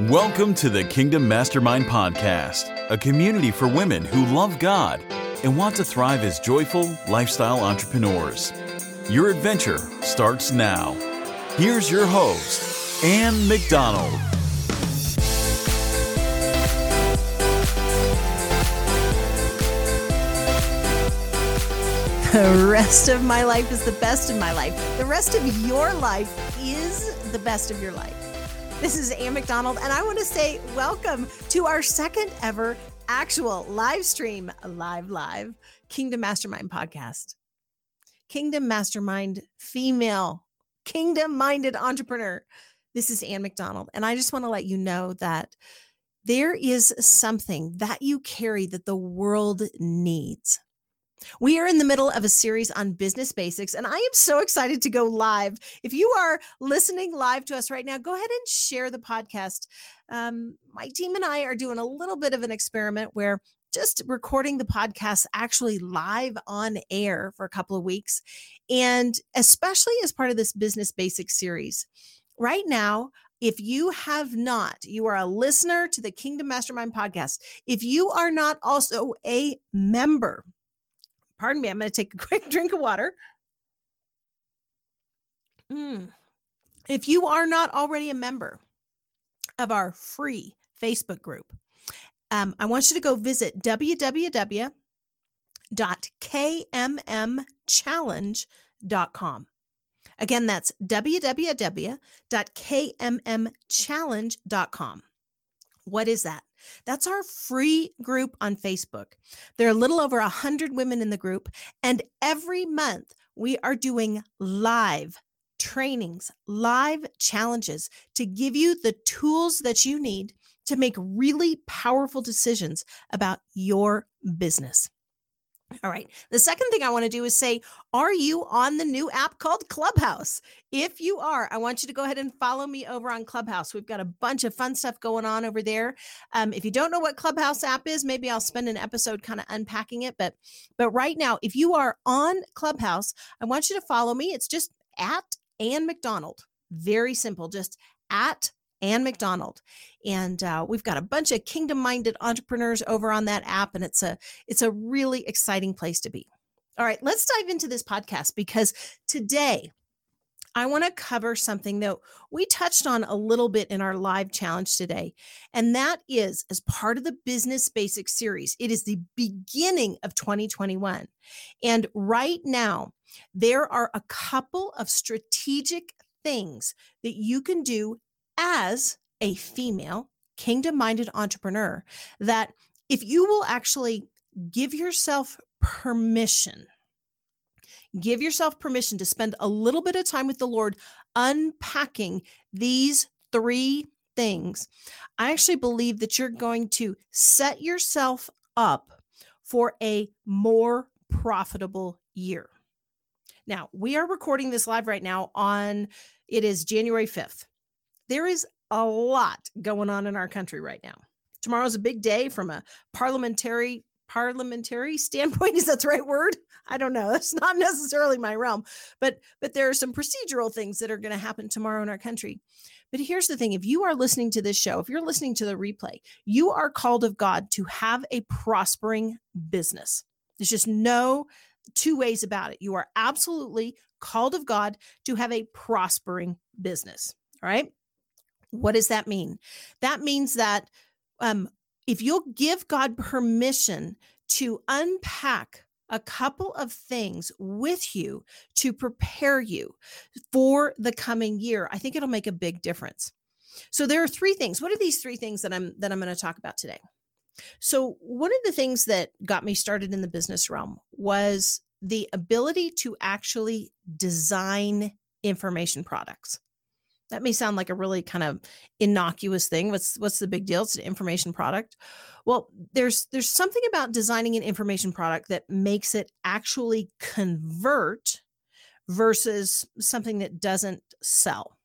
Welcome to the Kingdom Mastermind Podcast, a community for women who love God and want to thrive as joyful lifestyle entrepreneurs. Your adventure starts now. Here's your host, Ann McDonald. The rest of my life is the best of my life. The rest of your life is the best of your life. This is Ann McDonald, and I want to say welcome to our second ever actual live stream, live, live Kingdom Mastermind podcast. Kingdom Mastermind female, kingdom minded entrepreneur. This is Ann McDonald, and I just want to let you know that there is something that you carry that the world needs. We are in the middle of a series on business basics, and I am so excited to go live. If you are listening live to us right now, go ahead and share the podcast. Um, my team and I are doing a little bit of an experiment where just recording the podcast actually live on air for a couple of weeks, and especially as part of this business basics series. Right now, if you have not, you are a listener to the Kingdom Mastermind podcast. If you are not also a member, pardon me, I'm going to take a quick drink of water. Mm. If you are not already a member of our free Facebook group, um, I want you to go visit www.kmmchallenge.com. Again, that's www.kmmchallenge.com. What is that? That's our free group on Facebook. There are a little over 100 women in the group, and every month we are doing live trainings, live challenges to give you the tools that you need to make really powerful decisions about your business. All right. The second thing I want to do is say, are you on the new app called Clubhouse? If you are, I want you to go ahead and follow me over on Clubhouse. We've got a bunch of fun stuff going on over there. Um, if you don't know what Clubhouse app is, maybe I'll spend an episode kind of unpacking it. But but right now, if you are on Clubhouse, I want you to follow me. It's just at Ann McDonald. Very simple. Just at Ann McDonald. And uh, we've got a bunch of kingdom-minded entrepreneurs over on that app, and it's a it's a really exciting place to be. All right, let's dive into this podcast because today I want to cover something that we touched on a little bit in our live challenge today. And that is as part of the Business Basics series. It is the beginning of 2021. And right now, there are a couple of strategic things that you can do as a female kingdom minded entrepreneur that if you will actually give yourself permission, give yourself permission to spend a little bit of time with the Lord unpacking these three things, I actually believe that you're going to set yourself up for a more profitable year. Now, we are recording this live right now on it is January 5th there is a lot going on in our country right now. Tomorrow's a big day from a parliamentary parliamentary standpoint is that the right word? I don't know. That's not necessarily my realm. But but there are some procedural things that are going to happen tomorrow in our country. But here's the thing if you are listening to this show if you're listening to the replay you are called of god to have a prospering business. There's just no two ways about it. You are absolutely called of god to have a prospering business all right what does that mean? That means that um, if you'll give God permission to unpack a couple of things with you to prepare you for the coming year, I think it'll make a big difference. So there are three things. What are these three things that I'm that I'm going to talk about today? So one of the things that got me started in the business realm was the ability to actually design information products that may sound like a really kind of innocuous thing. What's what's the big deal? It's an information product. Well there's there's something about designing an information product that makes it actually convert versus something that doesn't sell.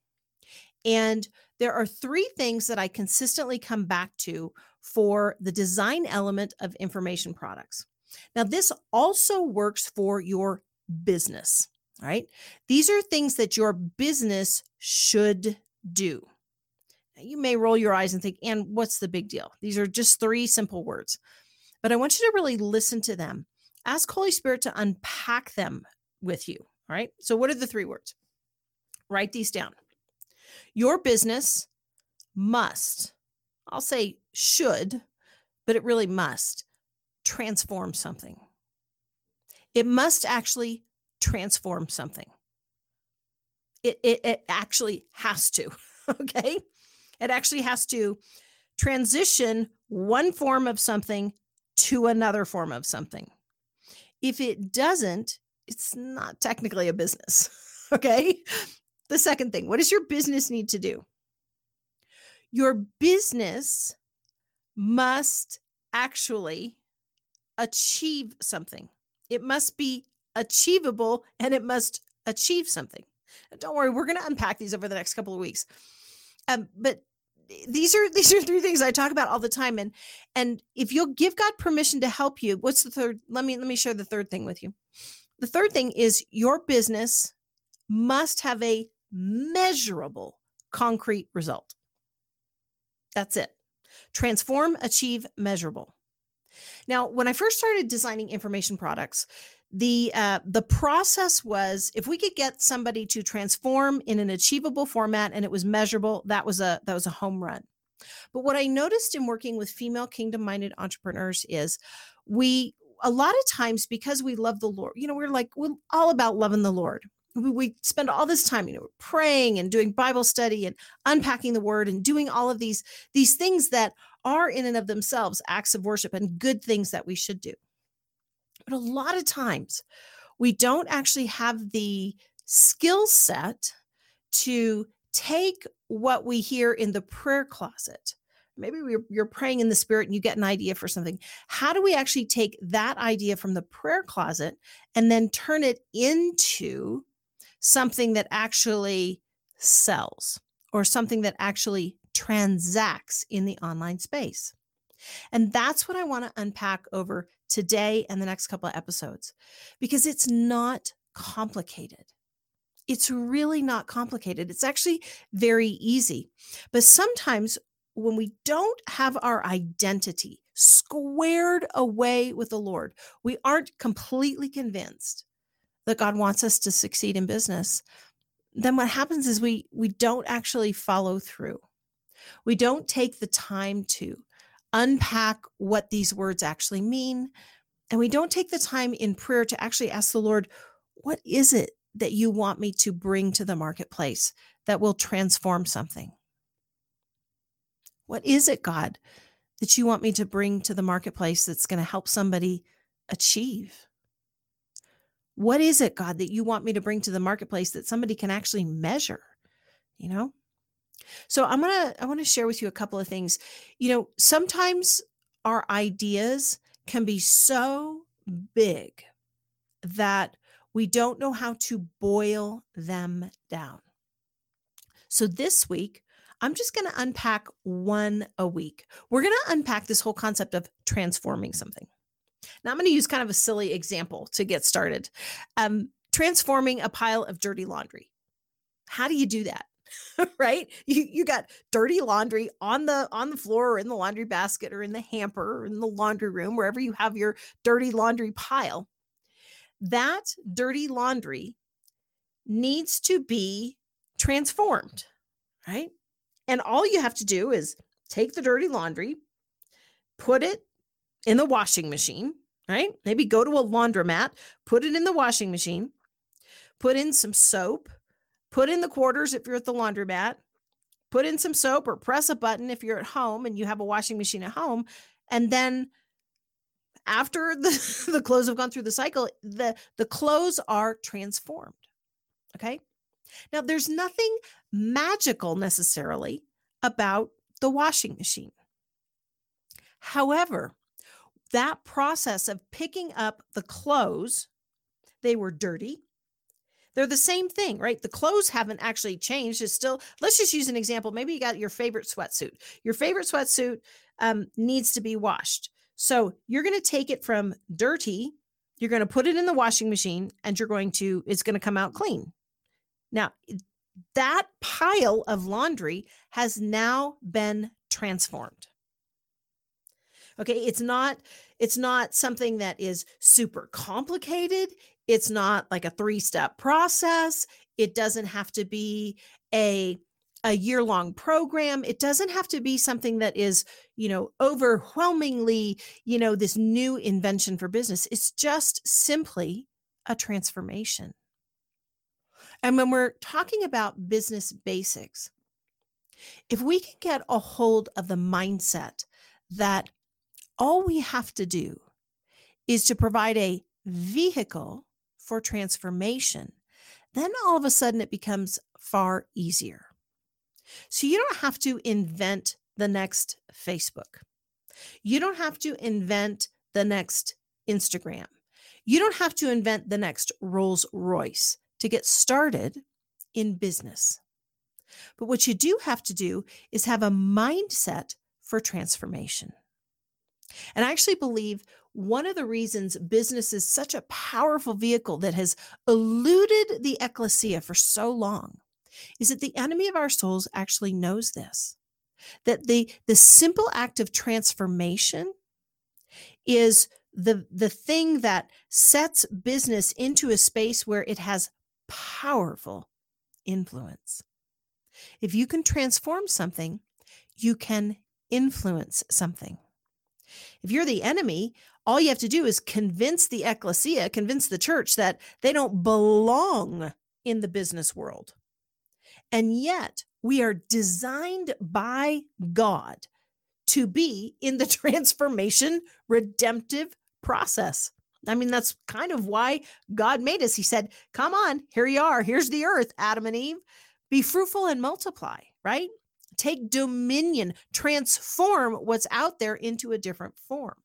And there are three things that i consistently come back to for the design element of information products. Now this also works for your business right? These are things that your business should do. Now, You may roll your eyes and think, and what's the big deal? These are just three simple words. But I want you to really listen to them. Ask Holy Spirit to unpack them with you. All right. So, what are the three words? Write these down. Your business must, I'll say should, but it really must transform something. It must actually transform something. It, it, it actually has to. Okay. It actually has to transition one form of something to another form of something. If it doesn't, it's not technically a business. Okay. The second thing, what does your business need to do? Your business must actually achieve something. It must be achievable and it must achieve something. Don't worry, we're going to unpack these over the next couple of weeks. Um, but these are these are three things I talk about all the time. And and if you'll give God permission to help you, what's the third? Let me let me share the third thing with you. The third thing is your business must have a measurable concrete result. That's it. Transform, achieve, measurable. Now, when I first started designing information products, the uh, the process was if we could get somebody to transform in an achievable format and it was measurable that was a that was a home run. But what i noticed in working with female kingdom minded entrepreneurs is we a lot of times because we love the lord you know we're like we're all about loving the lord. We spend all this time you know praying and doing bible study and unpacking the word and doing all of these these things that are in and of themselves acts of worship and good things that we should do but a lot of times we don't actually have the skill set to take what we hear in the prayer closet. Maybe you're praying in the spirit and you get an idea for something. How do we actually take that idea from the prayer closet and then turn it into something that actually sells or something that actually transacts in the online space? And that's what I want to unpack over today and the next couple of episodes because it's not complicated. It's really not complicated. It's actually very easy. But sometimes when we don't have our identity squared away with the Lord, we aren't completely convinced that God wants us to succeed in business, then what happens is we we don't actually follow through. We don't take the time to unpack what these words actually mean. And we don't take the time in prayer to actually ask the Lord, what is it that you want me to bring to the marketplace that will transform something? What is it, God, that you want me to bring to the marketplace that's going to help somebody achieve? What is it, God, that you want me to bring to the marketplace that somebody can actually measure? You know? So I'm going to I want to share with you a couple of things. You know, sometimes our ideas can be so big that we don't know how to boil them down. So this week, I'm just going to unpack one a week. We're going to unpack this whole concept of transforming something. Now, I'm going to use kind of a silly example to get started. Um, transforming a pile of dirty laundry. How do you do that? right? You you got dirty laundry on the on the floor or in the laundry basket or in the hamper or in the laundry room wherever you have your dirty laundry pile. That dirty laundry needs to be transformed right? And all you have to do is take the dirty laundry put it in the washing machine right? Maybe go to a laundromat put it in the washing machine put in some soap put in the quarters if you're at the laundromat, put in some soap or press a button if you're at home and you have a washing machine at home. And then after the, the clothes have gone through the cycle, the, the clothes are transformed. Okay. Now, there's nothing magical necessarily about the washing machine. However, that process of picking up the clothes, they were dirty, they're the same thing, right? The clothes haven't actually changed. It's still, let's just use an example. Maybe you got your favorite sweatsuit. Your favorite sweatsuit um, needs to be washed. So you're going to take it from dirty, you're going to put it in the washing machine, and you're going to, it's going to come out clean. Now, that pile of laundry has now been transformed. Okay, it's not it's not something that is super complicated. It's not like a three-step process. It doesn't have to be a a year long program. It doesn't have to be something that is, you know, overwhelmingly, you know, this new invention for business. It's just simply a transformation. And when we're talking about business basics, if we can get a hold of the mindset that all we have to do is to provide a vehicle for transformation, then all of a sudden it becomes far easier. So you don't have to invent the next Facebook. You don't have to invent the next Instagram. You don't have to invent the next Rolls Royce to get started in business. But what you do have to do is have a mindset for transformation. And I actually believe one of the reasons business is such a powerful vehicle that has eluded the ecclesia for so long is that the enemy of our souls actually knows this that the the simple act of transformation is the the thing that sets business into a space where it has powerful influence. If you can transform something you can influence something if you're the enemy all you have to do is convince the ecclesia convince the church that they don't belong in the business world and yet, we are designed by God to be in the transformation redemptive process. I mean, that's kind of why God made us. He said, Come on, here you are. Here's the earth, Adam and Eve. Be fruitful and multiply, right? Take dominion, transform what's out there into a different form.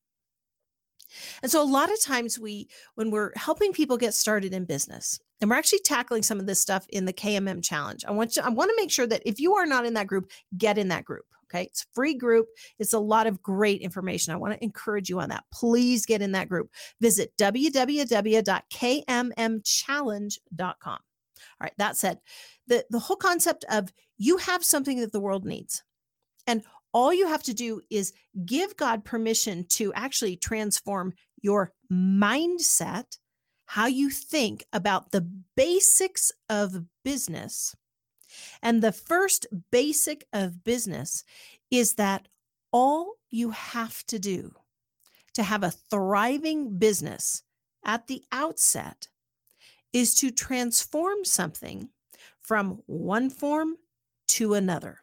And so a lot of times we when we're helping people get started in business, and we're actually tackling some of this stuff in the KMM challenge. I want you I want to make sure that if you are not in that group, get in that group. Okay. It's free group. It's a lot of great information. I want to encourage you on that. Please get in that group. Visit www.kmmchallenge.com. All right. That said, the, the whole concept of you have something that the world needs. And all you have to do is give God permission to actually transform your mindset how you think about the basics of business. And the first basic of business is that all you have to do to have a thriving business at the outset is to transform something from one form to another.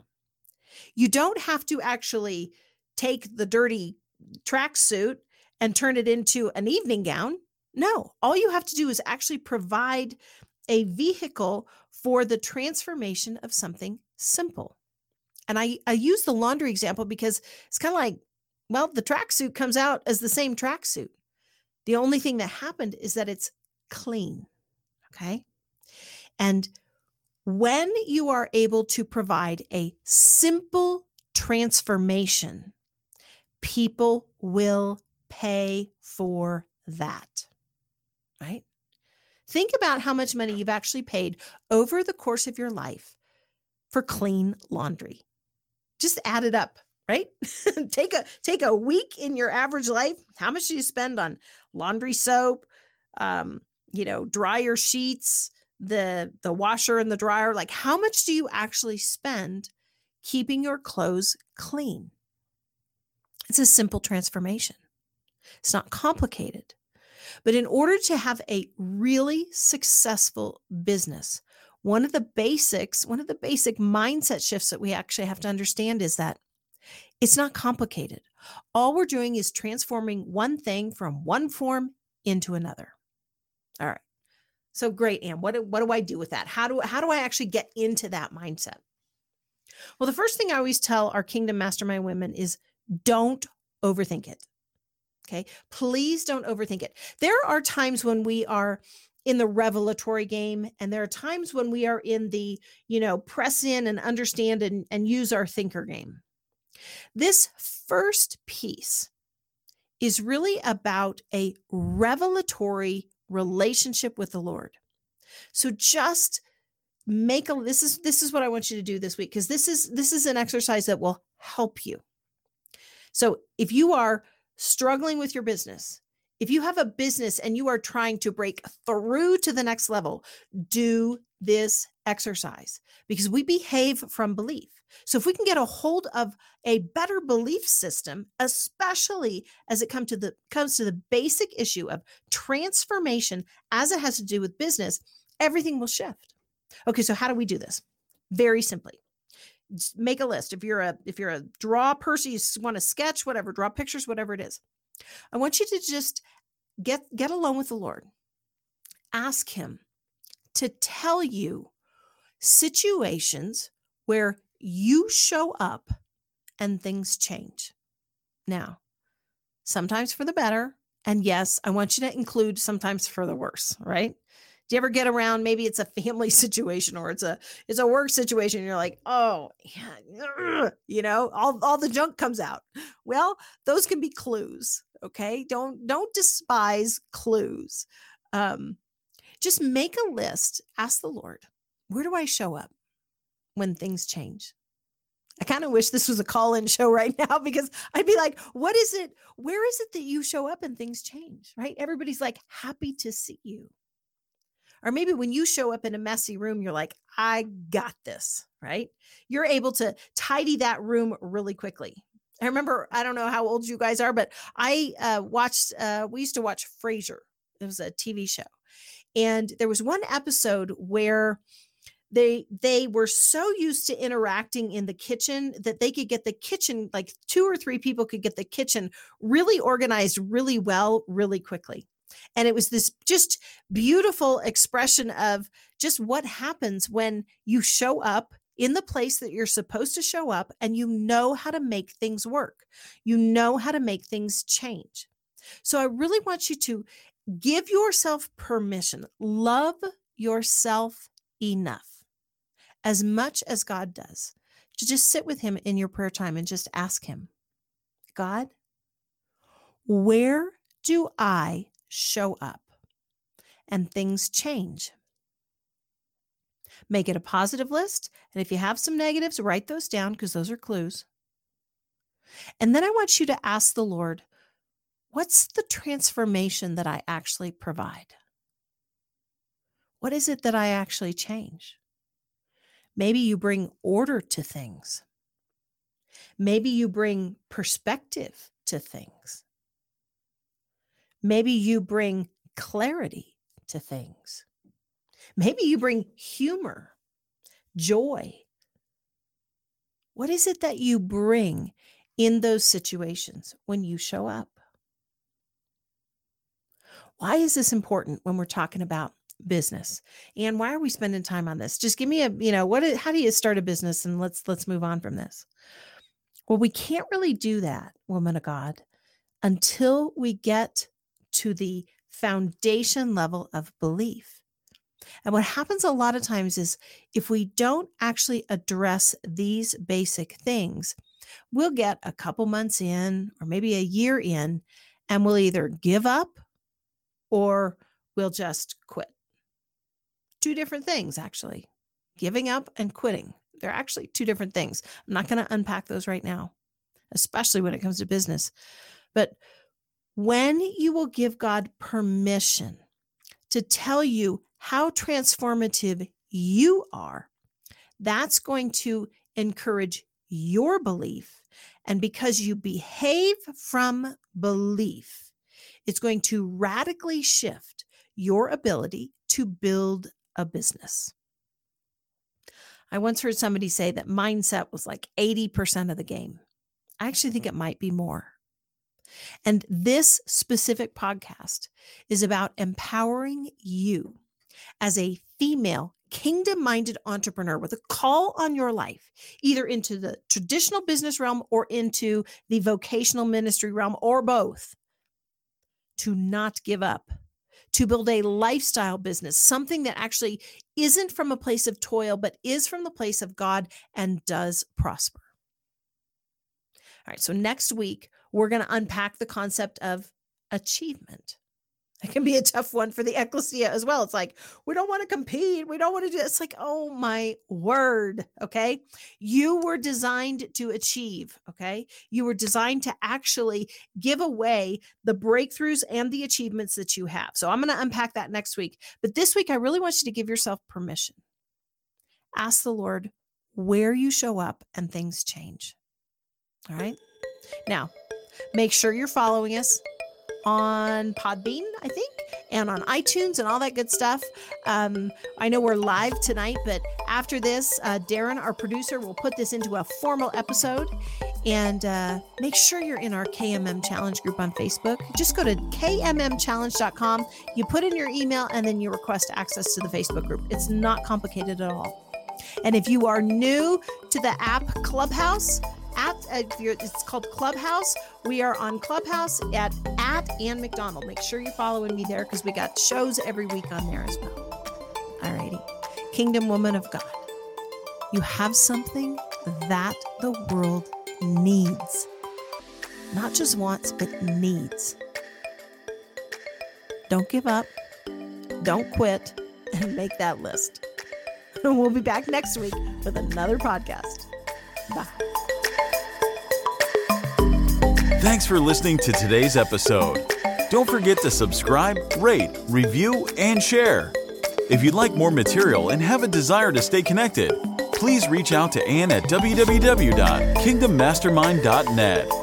You don't have to actually take the dirty tracksuit and turn it into an evening gown. No, all you have to do is actually provide a vehicle for the transformation of something simple. And I, I use the laundry example because it's kind of like, well, the tracksuit comes out as the same tracksuit. The only thing that happened is that it's clean. Okay. And when you are able to provide a simple transformation, people will pay for that right? Think about how much money you've actually paid over the course of your life for clean laundry. Just add it up, right? take a take a week in your average life. How much do you spend on laundry soap, um, you know, dryer sheets, the the washer and the dryer? Like how much do you actually spend keeping your clothes clean? It's a simple transformation. It's not complicated. But in order to have a really successful business, one of the basics, one of the basic mindset shifts that we actually have to understand is that it's not complicated. All we're doing is transforming one thing from one form into another. All right. So great, Ann. What do, what do I do with that? How do how do I actually get into that mindset? Well, the first thing I always tell our Kingdom Mastermind women is don't overthink it. Okay. Please don't overthink it. There are times when we are in the revelatory game, and there are times when we are in the, you know, press in and understand and, and use our thinker game. This first piece is really about a revelatory relationship with the Lord. So just make a this is this is what I want you to do this week because this is this is an exercise that will help you. So if you are struggling with your business, if you have a business and you are trying to break through to the next level, do this exercise because we behave from belief. So if we can get a hold of a better belief system, especially as it comes to the comes to the basic issue of transformation as it has to do with business, everything will shift. Okay, so how do we do this? Very simply. Make a list. If you're a if you're a draw person, you want to sketch, whatever, draw pictures, whatever it is. I want you to just get get alone with the Lord. Ask him to tell you situations where you show up and things change. Now, sometimes for the better. And yes, I want you to include sometimes for the worse, right? Do you ever get around maybe it's a family situation or it's a it's a work situation you're like, "Oh, yeah, you know, all all the junk comes out." Well, those can be clues, okay? Don't don't despise clues. Um just make a list, ask the Lord, "Where do I show up when things change?" I kind of wish this was a call in show right now because I'd be like, what is it? Where is it that you show up and things change? Right? Everybody's like, happy to see you. Or maybe when you show up in a messy room, you're like, I got this, right? You're able to tidy that room really quickly. I remember, I don't know how old you guys are, but I uh, watched, uh, we used to watch Frasier. It was a TV show. And there was one episode where they they were so used to interacting in the kitchen that they could get the kitchen like two or three people could get the kitchen really organized really well really quickly and it was this just beautiful expression of just what happens when you show up in the place that you're supposed to show up and you know how to make things work you know how to make things change so i really want you to give yourself permission love yourself enough as much as God does, to just sit with Him in your prayer time and just ask Him, God, where do I show up? And things change. Make it a positive list. And if you have some negatives, write those down because those are clues. And then I want you to ask the Lord, what's the transformation that I actually provide? What is it that I actually change? Maybe you bring order to things. Maybe you bring perspective to things. Maybe you bring clarity to things. Maybe you bring humor, joy. What is it that you bring in those situations when you show up? Why is this important when we're talking about business? And why are we spending time on this? Just give me a you know what how do you start a business? And let's let's move on from this. Well we can't really do that woman of god until we get to the foundation level of belief and what happens a lot of times is if we don't actually address these basic things we'll get a couple months in or maybe a year in and we'll either give up or we'll just quit two different things, actually giving up and quitting. They're actually two different things. I'm not going to unpack those right now, especially when it comes to business. But when you will give God permission to tell you how transformative you are, that's going to encourage your belief. And because you behave from belief, it's going to radically shift your ability to build a business. I once heard somebody say that mindset was like 80% of the game. I actually think it might be more. And this specific podcast is about empowering you as a female kingdom minded entrepreneur with a call on your life, either into the traditional business realm or into the vocational ministry realm or both, to not give up to build a lifestyle business, something that actually isn't from a place of toil, but is from the place of God and does prosper. All right, so next week, we're going to unpack the concept of achievement. It can be a tough one for the ecclesia as well. It's like, we don't want to compete. We don't want to do It's like, oh my word. Okay. You were designed to achieve. Okay. You were designed to actually give away the breakthroughs and the achievements that you have. So I'm going to unpack that next week. But this week, I really want you to give yourself permission. Ask the Lord where you show up and things change. All right. Now, make sure you're following us on Podbean, I think, and on iTunes and all that good stuff. Um, I know we're live tonight, but after this, uh, Darren, our producer, will put this into a formal episode. And uh, make sure you're in our KMM Challenge group on Facebook. Just go to kmmchallenge.com. You put in your email and then you request access to the Facebook group. It's not complicated at all. And if you are new to the app Clubhouse, at uh, it's called Clubhouse. We are on Clubhouse at at Ann McDonald. Make sure you're following me there because we got shows every week on there as well. Alrighty, Kingdom Woman of God, you have something that the world needs, not just wants but needs. Don't give up. Don't quit, and make that list. we'll be back next week with another podcast. Bye. Thanks for listening to today's episode. Don't forget to subscribe, rate, review, and share. If you'd like more material and have a desire to stay connected, please reach out to Ann at www.kingdommastermind.net.